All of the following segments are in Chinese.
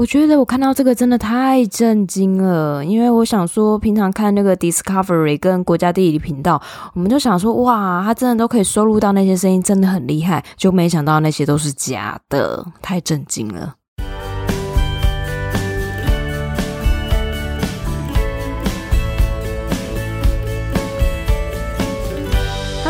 我觉得我看到这个真的太震惊了，因为我想说，平常看那个 Discovery 跟国家地理频道，我们就想说，哇，他真的都可以收录到那些声音，真的很厉害，就没想到那些都是假的，太震惊了。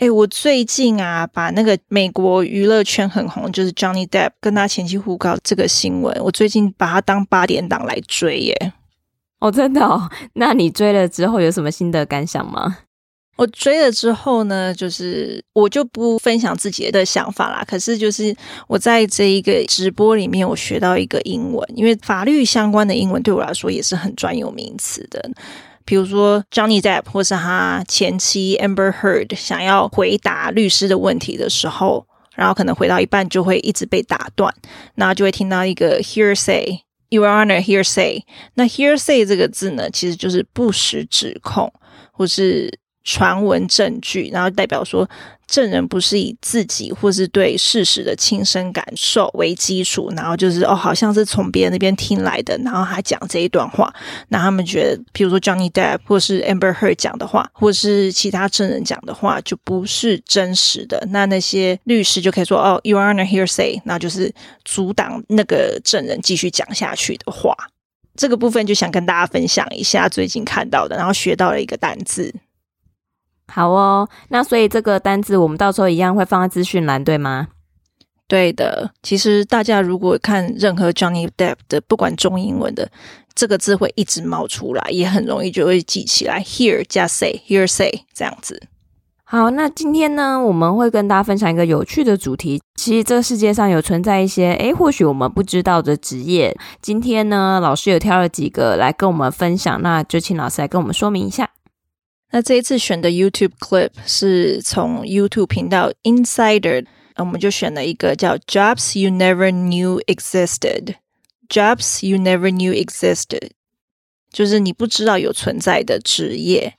哎，我最近啊，把那个美国娱乐圈很红，就是 Johnny Depp 跟他前妻互告这个新闻，我最近把他当八点档来追耶。哦，真的哦？那你追了之后有什么心得感想吗？我追了之后呢，就是我就不分享自己的想法啦。可是就是我在这一个直播里面，我学到一个英文，因为法律相关的英文对我来说也是很专有名词的。比如说，Johnny Depp 或是他前妻 Amber Heard 想要回答律师的问题的时候，然后可能回到一半就会一直被打断，那就会听到一个 hearsay，Your Honor hearsay。那 hearsay 这个字呢，其实就是不实指控，或是传闻证据，然后代表说。证人不是以自己或是对事实的亲身感受为基础，然后就是哦，好像是从别人那边听来的，然后还讲这一段话。那他们觉得，比如说 Johnny Depp 或是 Amber Heard 讲的话，或是其他证人讲的话，就不是真实的。那那些律师就可以说哦，You are not hearsay，那就是阻挡那个证人继续讲下去的话。这个部分就想跟大家分享一下最近看到的，然后学到了一个单字。好哦，那所以这个单字我们到时候一样会放在资讯栏，对吗？对的。其实大家如果看任何 Johnny Depp 的，不管中英文的，这个字会一直冒出来，也很容易就会记起来。Hear 加 say，hearsay 这样子。好，那今天呢，我们会跟大家分享一个有趣的主题。其实这个世界上有存在一些，诶，或许我们不知道的职业。今天呢，老师有挑了几个来跟我们分享，那就请老师来跟我们说明一下。那这一次选的 YouTube clip 是从 YouTube 频道 Insider，我们就选了一个叫 Jobs You Never Knew Existed，Jobs You Never Knew Existed，就是你不知道有存在的职业。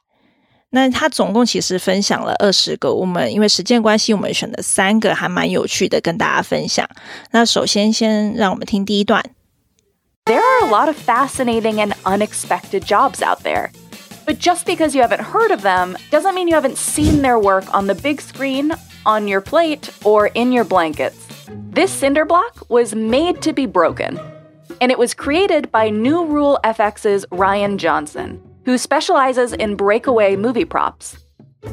那他总共其实分享了二十个，我们因为时间关系，我们选了三个，还蛮有趣的，跟大家分享。那首先，先让我们听第一段。There are a lot of fascinating and unexpected jobs out there. But just because you haven't heard of them doesn't mean you haven't seen their work on the big screen, on your plate, or in your blankets. This cinder block was made to be broken, and it was created by New Rule FX's Ryan Johnson, who specializes in breakaway movie props.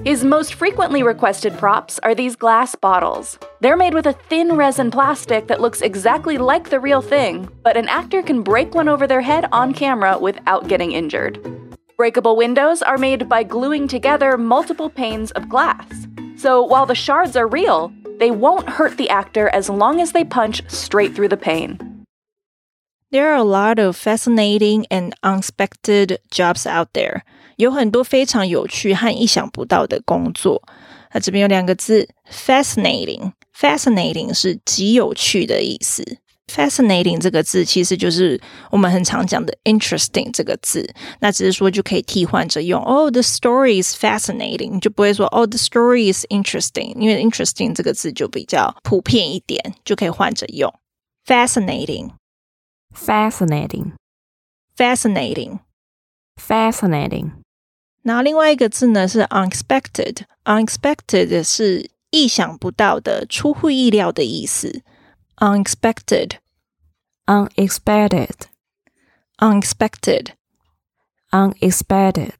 His most frequently requested props are these glass bottles. They're made with a thin resin plastic that looks exactly like the real thing, but an actor can break one over their head on camera without getting injured. Breakable windows are made by gluing together multiple panes of glass. So while the shards are real, they won't hurt the actor as long as they punch straight through the pane. There are a lot of fascinating and unexpected jobs out there. 有很多非常有趣和意想不到的工作。那这边有两个字，fascinating。fascinating 是极有趣的意思。 Fascinating 这个字其实就是我们很常讲的 interesting 这个字，那只是说就可以替换着用。Oh, the story is fascinating，你就不会说 Oh, the story is interesting，因为 interesting 这个字就比较普遍一点，就可以换着用。Fascinating，fascinating，fascinating。然后另外一个字呢是 unexpected，unexpected 是意想不到的、出乎意料的意思。 unexpected, unexpected, unexpected, unexpected。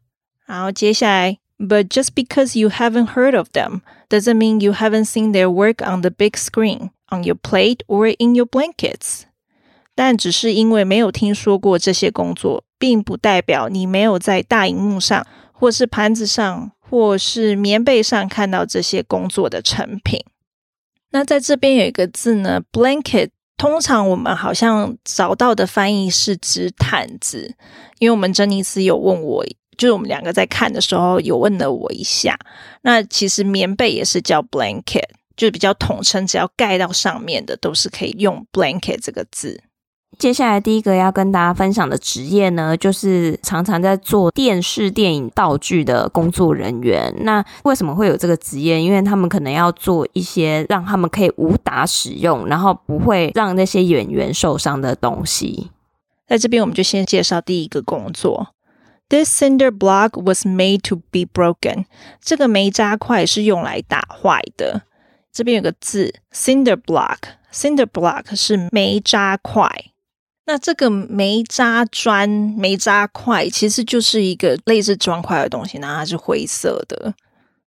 然后接下来，But just because you haven't heard of them doesn't mean you haven't seen their work on the big screen, on your plate or in your blankets。但只是因为没有听说过这些工作，并不代表你没有在大荧幕上，或是盘子上，或是棉被上看到这些工作的成品。 那在这边有一个字呢，blanket。通常我们好像找到的翻译是指毯子，因为我们珍妮斯有问我就是我们两个在看的时候有问了我一下。那其实棉被也是叫 blanket，就是比较统称，只要盖到上面的都是可以用 blanket 这个字。接下来第一个要跟大家分享的职业呢，就是常常在做电视、电影道具的工作人员。那为什么会有这个职业？因为他们可能要做一些让他们可以无打使用，然后不会让那些演员受伤的东西。在这边，我们就先介绍第一个工作。This cinder block was made to be broken。这个煤渣块是用来打坏的。这边有个字，cinder block，cinder block 是煤渣块。那这个煤渣砖、煤渣块其实就是一个类似砖块的东西，然后它是灰色的。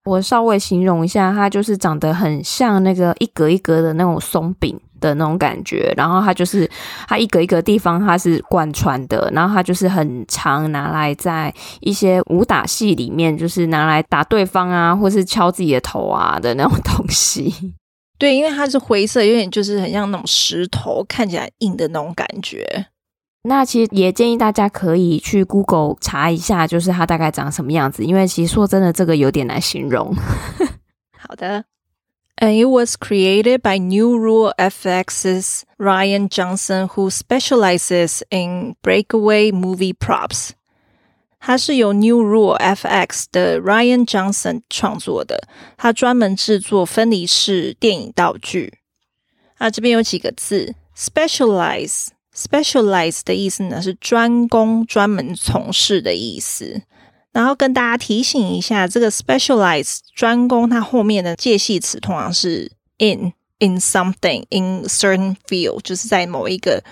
我稍微形容一下，它就是长得很像那个一格一格的那种松饼的那种感觉，然后它就是它一格一格地方它是贯穿的，然后它就是很长，拿来在一些武打戏里面，就是拿来打对方啊，或是敲自己的头啊的那种东西。对，因为它是灰色，有点就是很像那种石头，看起来硬的那种感觉。那其实也建议大家可以去 Google 查一下，就是它大概长什么样子。因为其实说真的，这个有点难形容。好的，And it was created by New Rule FX's Ryan Johnson, who specializes in breakaway movie props. 它是由 New Rule FX 的 Ryan Johnson 创作的，他专门制作分离式电影道具。啊，这边有几个字，specialize，specialize 的意思呢是专攻、专门从事的意思。然后跟大家提醒一下，这个 specialize 专攻，它后面的介系词通常是 in in something in certain field，就是在某一个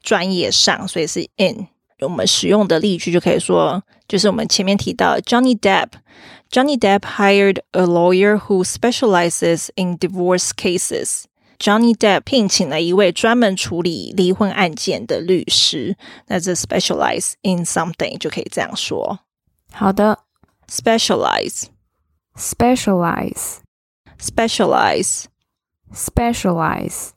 专业上，所以是 in。我们使用的例句就可以说，就是我们前面提到 Johnny Depp。Johnny Depp hired a lawyer who specializes in divorce cases. Johnny Depp 聘请了一位专门处理离婚案件的律师。那这 specialize in something 就可以这样说。好的，specialize，specialize，specialize，specialize。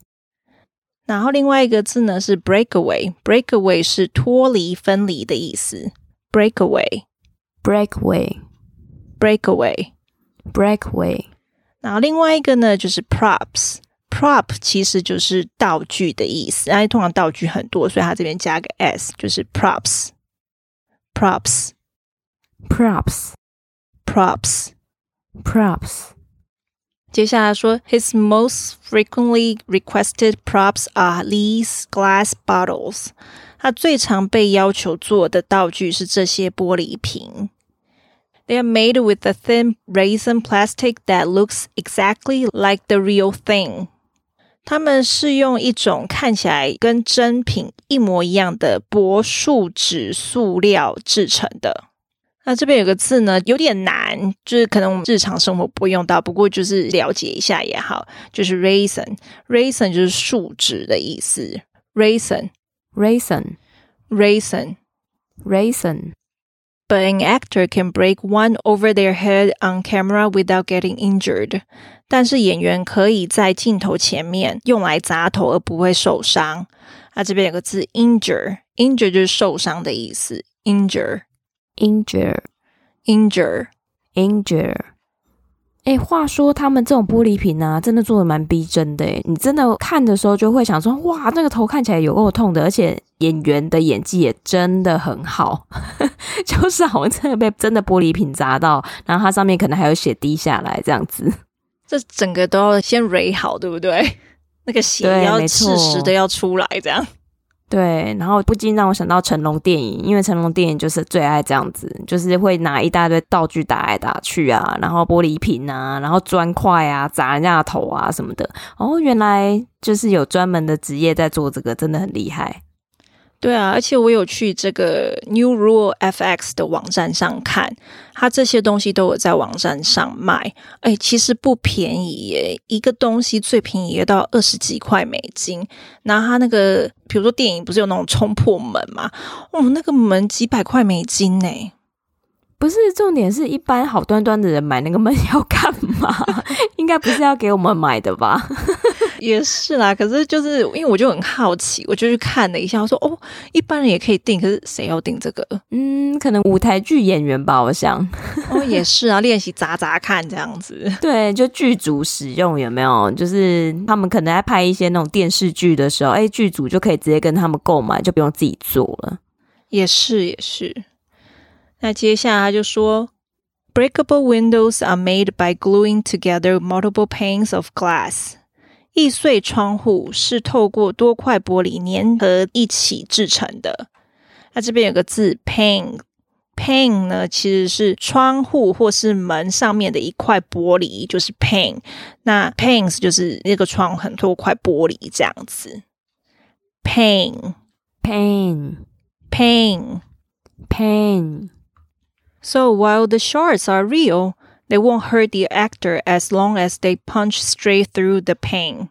然后另外一个字呢是 breakaway，breakaway 是脱离、分离的意思。 breakaway，breakaway，breakaway，breakaway。然后另外一个呢就是 props，prop 其实就是道具的意思。因为通常道具很多，所以它这边加个 s，就是 props，props，props，props，props。接下来说，His most frequently requested props are these glass bottles。 他最常被要求做的道具是这些玻璃瓶。They are made with a thin resin plastic that looks exactly like the real thing。他们是用一种看起来跟真品一模一样的薄树脂塑料制成的。那这边有个字呢，有点难，就是可能我们日常生活不会用到，不过就是了解一下也好。就是 resin，resin 就是树脂的意思，resin。resin，resin，resin，resin。But an actor can break one over their head on camera without getting injured。但是演员可以在镜头前面用来砸头而不会受伤。那这边有个字 injure，injure 就是受伤的意思。injure。 哎，话说他们这种玻璃瓶啊，真的做的蛮逼真的。哎，你真的看的时候就会想说，哇，那个头看起来有够痛的，而且演员的演技也真的很好，就是好像真的被真的玻璃瓶砸到，然后它上面可能还有血滴下来这样子。这整个都要先蕊好，对不对？那个血要适时的要出来，这样。对，然后不禁让我想到成龙电影，因为成龙电影就是最爱这样子，就是会拿一大堆道具打来打去啊，然后玻璃瓶啊，然后砖块啊砸人家的头啊什么的。哦，原来就是有专门的职业在做这个，真的很厉害。对啊，而且我有去这个 New Rule FX 的网站上看，它这些东西都有在网站上卖。哎，其实不便宜耶，一个东西最便宜也到二十几块美金。然后它那个，比如说电影不是有那种冲破门嘛？哦，那个门几百块美金呢。不是，重点是一般好端端的人买那个门 要干嘛？应该不是要给我们买的吧？也是啦，可是就是因为我就很好奇，我就去看了一下，我说哦，一般人也可以订，可是谁要订这个？嗯，可能舞台剧演员吧，我想。哦，也是啊，练习砸砸看这样子。对，就剧组使用有没有？就是他们可能在拍一些那种电视剧的时候，哎，剧组就可以直接跟他们购买，就不用自己做了。也是，也是。那接下来他就说。Breakable windows are made by gluing together multiple panes of glass. 易碎窗户是透过多块玻璃粘合一起制成的。那这边有个字 pane，pane 呢其实是窗户或是门上面的一块玻璃，就是 pane。那 panes 就是那个窗很多块玻璃这样子。pane，pane，pane，pane。So while the shards are real, they won't hurt the actor as long as they punch straight through the pane.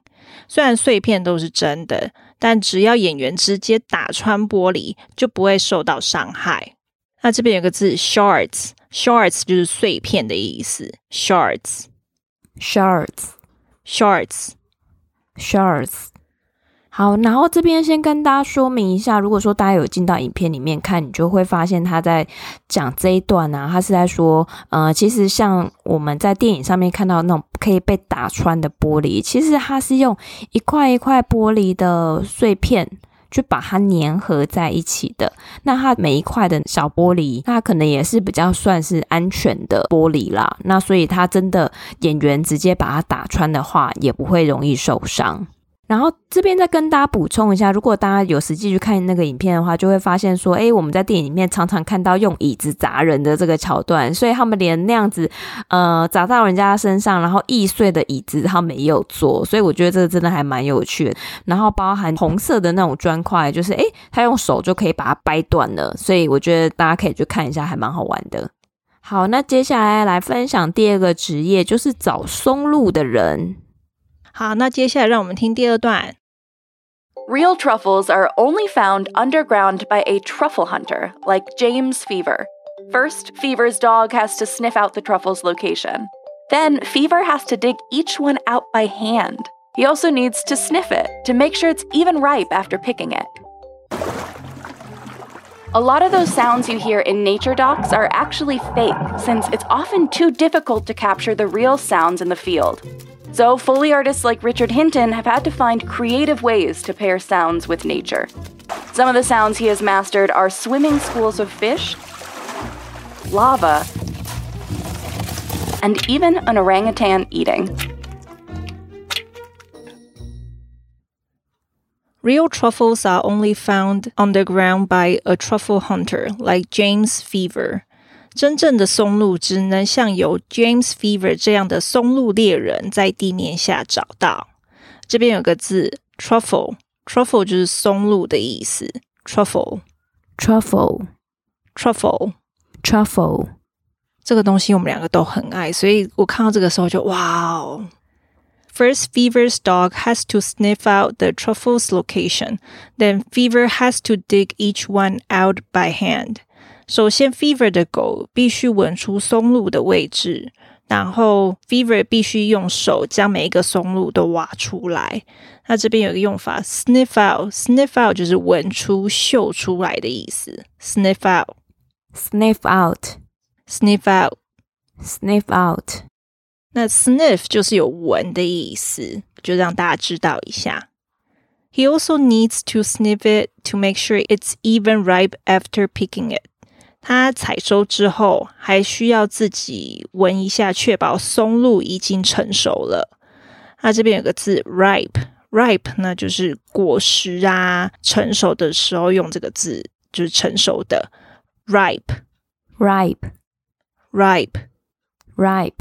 虽然碎片都是真的，但只要演员直接打穿玻璃，就不会受到伤害。那这边有个字 shards，shards 就是碎片的意思。shards，shards，shards，shards。 好，然后这边先跟大家说明一下，如果说大家有进到影片里面看，你就会发现他在讲这一段啊，他是在说，呃，其实像我们在电影上面看到那种可以被打穿的玻璃，其实它是用一块一块玻璃的碎片去把它粘合在一起的。那它每一块的小玻璃，它可能也是比较算是安全的玻璃啦。那所以它真的演员直接把它打穿的话，也不会容易受伤。然后这边再跟大家补充一下，如果大家有实际去看那个影片的话，就会发现说，诶，我们在电影里面常常看到用椅子砸人的这个桥段，所以他们连那样子，呃，砸到人家身上，然后易碎的椅子，他们也有做，所以我觉得这个真的还蛮有趣的。然后包含红色的那种砖块，就是诶，他用手就可以把它掰断了，所以我觉得大家可以去看一下，还蛮好玩的。好，那接下来来分享第二个职业，就是找松露的人。好，那接下来让我们听第二段。Real truffles are only found underground by a truffle hunter, like James Fever. First, Fever's dog has to sniff out the truffle's location. Then, Fever has to dig each one out by hand. He also needs to sniff it to make sure it's even ripe after picking it. A lot of those sounds you hear in nature docs are actually fake, since it's often too difficult to capture the real sounds in the field. So, Foley artists like Richard Hinton have had to find creative ways to pair sounds with nature. Some of the sounds he has mastered are swimming schools of fish, lava, and even an orangutan eating. Real truffles are only found underground by a truffle hunter like James Fever. 真正的松露只能像有 James Fever 这样的松露猎人在地面下找到。这边有个字 truffle，truffle 就是松露的意思。truffle，truffle，truffle，truffle，这个东西我们两个都很爱，所以我看到这个时候就哇哦。First, Fever's dog has to sniff out the truffle's location. Then, Fever has to dig each one out by hand. 首先，Fever 的狗必须闻出松露的位置，然后 Fever 必须用手将每一个松露都挖出来。那这边有一个用法，sniff out，sniff out 就是闻出、嗅出来的意思。sniff out，sniff out，sniff out，sniff out。那 sniff 就是有闻的意思，就让大家知道一下。He also needs to sniff it to make sure it's even ripe after picking it. 他采收之后，还需要自己闻一下，确保松露已经成熟了。那这边有个字 ripe，ripe 呢就是果实啊，成熟的时候用这个字就是成熟的。ripe，ripe，ripe，ripe。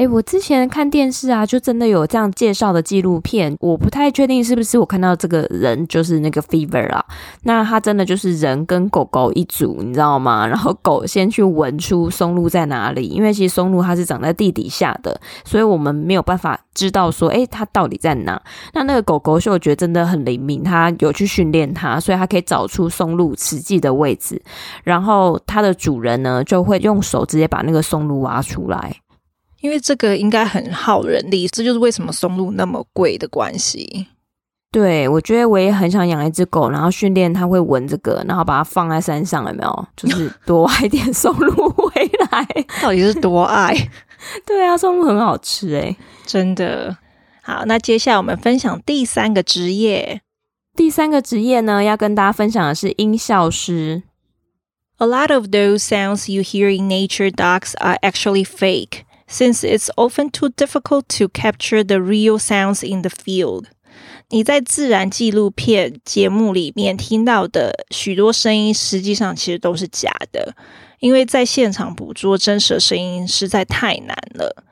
哎，我之前看电视啊，就真的有这样介绍的纪录片，我不太确定是不是我看到这个人就是那个 Fever 啊。那他真的就是人跟狗狗一组，你知道吗？然后狗先去闻出松露在哪里，因为其实松露它是长在地底下的，所以我们没有办法知道说，哎，它到底在哪。那那个狗狗嗅觉得真的很灵敏，它有去训练它，所以它可以找出松露实际的位置。然后它的主人呢，就会用手直接把那个松露挖出来。因为这个应该很耗人力，这就是为什么松露那么贵的关系。对，我觉得我也很想养一只狗，然后训练它会闻这个，然后把它放在山上，有没有？就是 多爱点松露回来，到底是多爱？对啊，松露很好吃诶，真的。好，那接下来我们分享第三个职业。第三个职业呢，要跟大家分享的是音效师。A lot of those sounds you hear in nature dogs are actually fake, since it's often too difficult to capture the real sounds in the field. 你在自然纪录片节目里面听到的许多声音，实际上其实都是假的，因为在现场捕捉真实的声音实在太难了。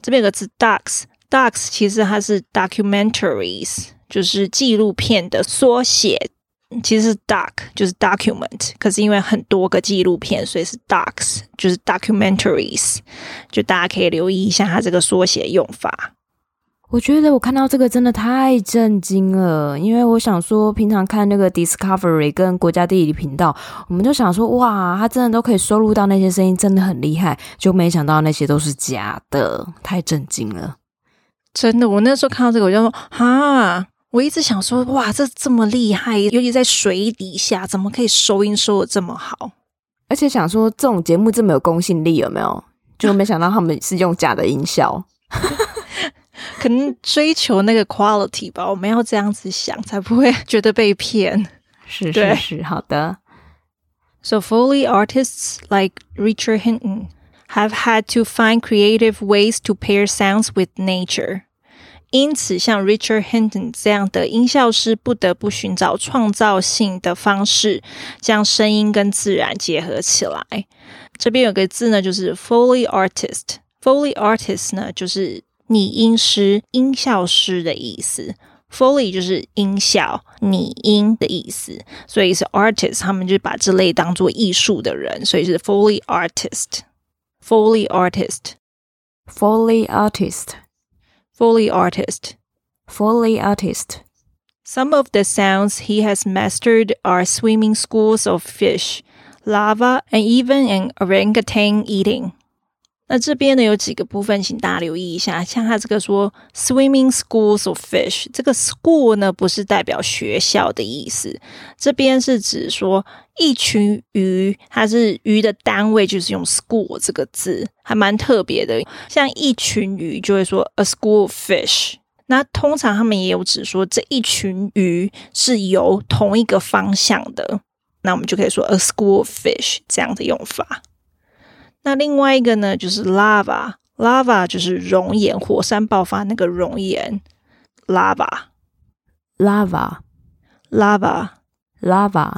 这边有个字 docs，docs 其实它是 documentaries，就是纪录片的缩写。其实是 doc 就是 document，可是因为很多个纪录片，所以是 docs，就是 documentaries，就大家可以留意一下它这个缩写用法。我觉得我看到这个真的太震惊了，因为我想说，平常看那个 Discovery 跟国家地理频道，我们就想说，哇，他真的都可以收录到那些声音，真的很厉害，就没想到那些都是假的，太震惊了。真的，我那时候看到这个，我就说，哈，我一直想说，哇，这这么厉害，尤其在水底下，怎么可以收音收得这么好？而且想说，这种节目这么有公信力，有没有？就没想到他们是用假的音效。可能追求那个 quality 吧，我们要这样子想，才不会觉得被骗。是是是，好的。So Foley artists like Richard Hinton have had to find creative ways to pair sounds with nature. 因此，像 Richard Hinton 这样的音效师不得不寻找创造性的方式，将声音跟自然结合起来。这边有个字呢，就是 Foley artist。Foley artist 呢，就是拟音师、音效师的意思，Foley 就是音效、拟音的意思，所以是 artist，他们就把这类当做艺术的人，所以是 Foley artist。Foley artist。Foley artist。Foley artist. Some of the sounds he has mastered are swimming schools of fish, lava, and even an orangutan eating. 那这边呢，有几个部分，请大家留意一下。像他这个说 “swimming schools of fish”，这个 “school” 呢不是代表学校的意思，这边是指说一群鱼，它是鱼的单位就是用 “school” 这个字，还蛮特别的。像一群鱼就会说 “a school of fish”。那通常他们也有指说这一群鱼是由同一个方向的，那我们就可以说 “a school of fish” 这样的用法。那另外一个呢，就是 lava，lava 就是熔岩，火山爆发那个熔岩，lava，lava，lava，lava。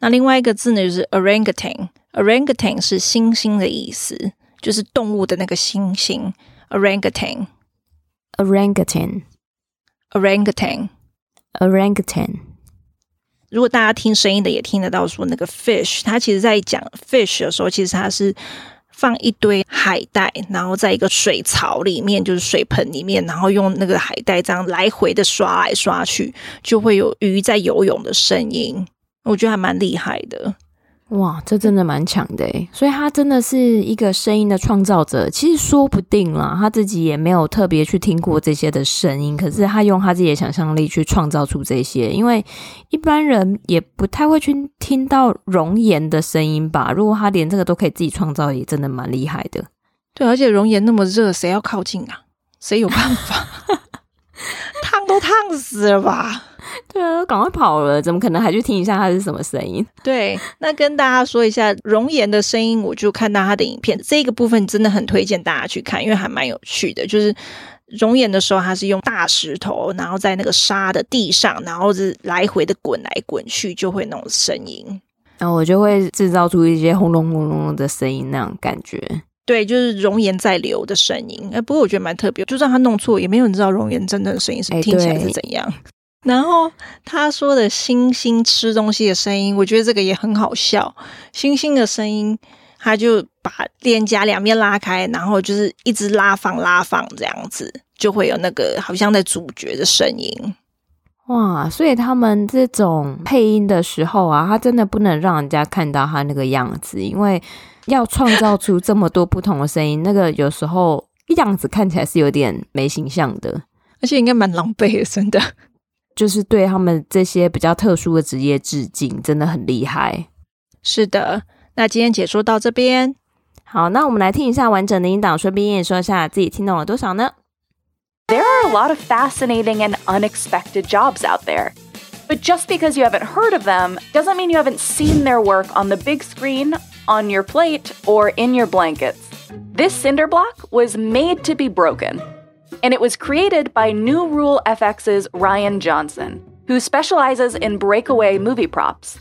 那另外一个字呢，就是 orangutan，orangutan 是猩猩的意思，就是动物的那个猩猩，orangutan，orangutan，orangutan。如果大家听声音的也听得到，说那个 fish，它其实在讲 fish 的时候，其实它是放一堆海带，然后在一个水槽里面，就是水盆里面，然后用那个海带这样来回的刷来刷去，就会有鱼在游泳的声音。我觉得还蛮厉害的。哇，这真的蛮强的诶，所以他真的是一个声音的创造者。其实说不定啦，他自己也没有特别去听过这些的声音，可是他用他自己的想象力去创造出这些。因为一般人也不太会去听到熔岩的声音吧？如果他连这个都可以自己创造，也真的蛮厉害的。对，而且熔岩那么热，谁要靠近啊？谁有办法？烫都烫死了吧？对啊，赶快跑了，怎么可能还去听一下它是什么声音？对，那跟大家说一下熔岩的声音，我就看到它的影片，这个部分真的很推荐大家去看，因为还蛮有趣的。就是熔岩的时候，它是用大石头，然后在那个沙的地上，然后是来回的滚来滚去，就会那种声音。然后我就会制造出一些轰隆轰隆的声音，那种感觉。对，就是熔岩在流的声音。哎，不过我觉得蛮特别，就算他弄错，也没有人知道熔岩真正的声音是听起来是怎样。然后他说的星星吃东西的声音，我觉得这个也很好笑。星星的声音，他就把脸颊两边拉开，然后就是一直拉放拉放这样子，就会有那个好像在咀嚼的声音。哇！所以他们这种配音的时候啊，他真的不能让人家看到他那个样子，因为要创造出这么多不同的声音，那个有时候样子看起来是有点没形象的，而且应该蛮狼狈的，真的。就是对他们这些比较特殊的职业致敬，真的很厉害。是的，那今天解说到这边，好，那我们来听一下完整的音档，顺便也说一下自己听懂了多少呢？There are a lot of fascinating and unexpected jobs out there. But just because you haven't heard of them doesn't mean you haven't seen their work on the big screen, on your plate, or in your blankets. This cinder block was made to be broken, and it was created by New Rule FX's Ryan Johnson, who specializes in breakaway movie props.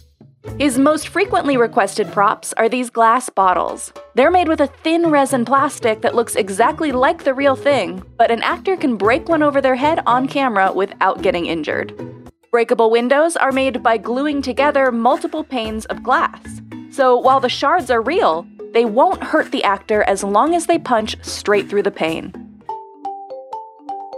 His most frequently requested props are these glass bottles. They're made with a thin resin plastic that looks exactly like the real thing, but an actor can break one over their head on camera without getting injured. Breakable windows are made by gluing together multiple panes of glass. So while the shards are real, they won't hurt the actor as long as they punch straight through the pane.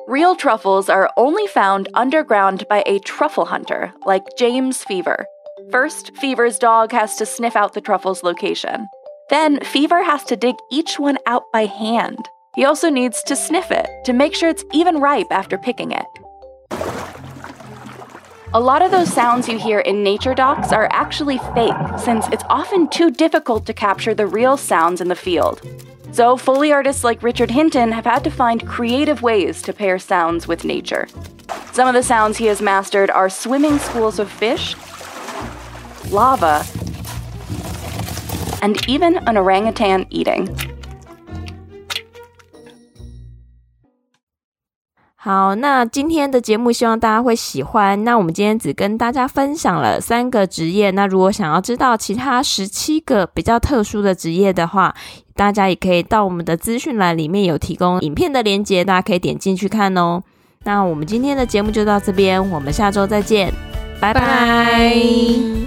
Real truffles are only found underground by a truffle hunter, like James Fever. First, Fever's dog has to sniff out the truffle's location. Then, Fever has to dig each one out by hand. He also needs to sniff it to make sure it's even ripe after picking it. A lot of those sounds you hear in nature docs are actually fake, since it's often too difficult to capture the real sounds in the field. So, Foley artists like Richard Hinton have had to find creative ways to pair sounds with nature. Some of the sounds he has mastered are swimming schools of fish, lava, and even an orangutan eating. 好，那今天的节目希望大家会喜欢。那我们今天只跟大家分享了三个职业。那如果想要知道其他十七个比较特殊的职业的话，大家也可以到我们的资讯栏里面有提供影片的连接，大家可以点进去看哦。那我们今天的节目就到这边，我们下周再见，拜拜。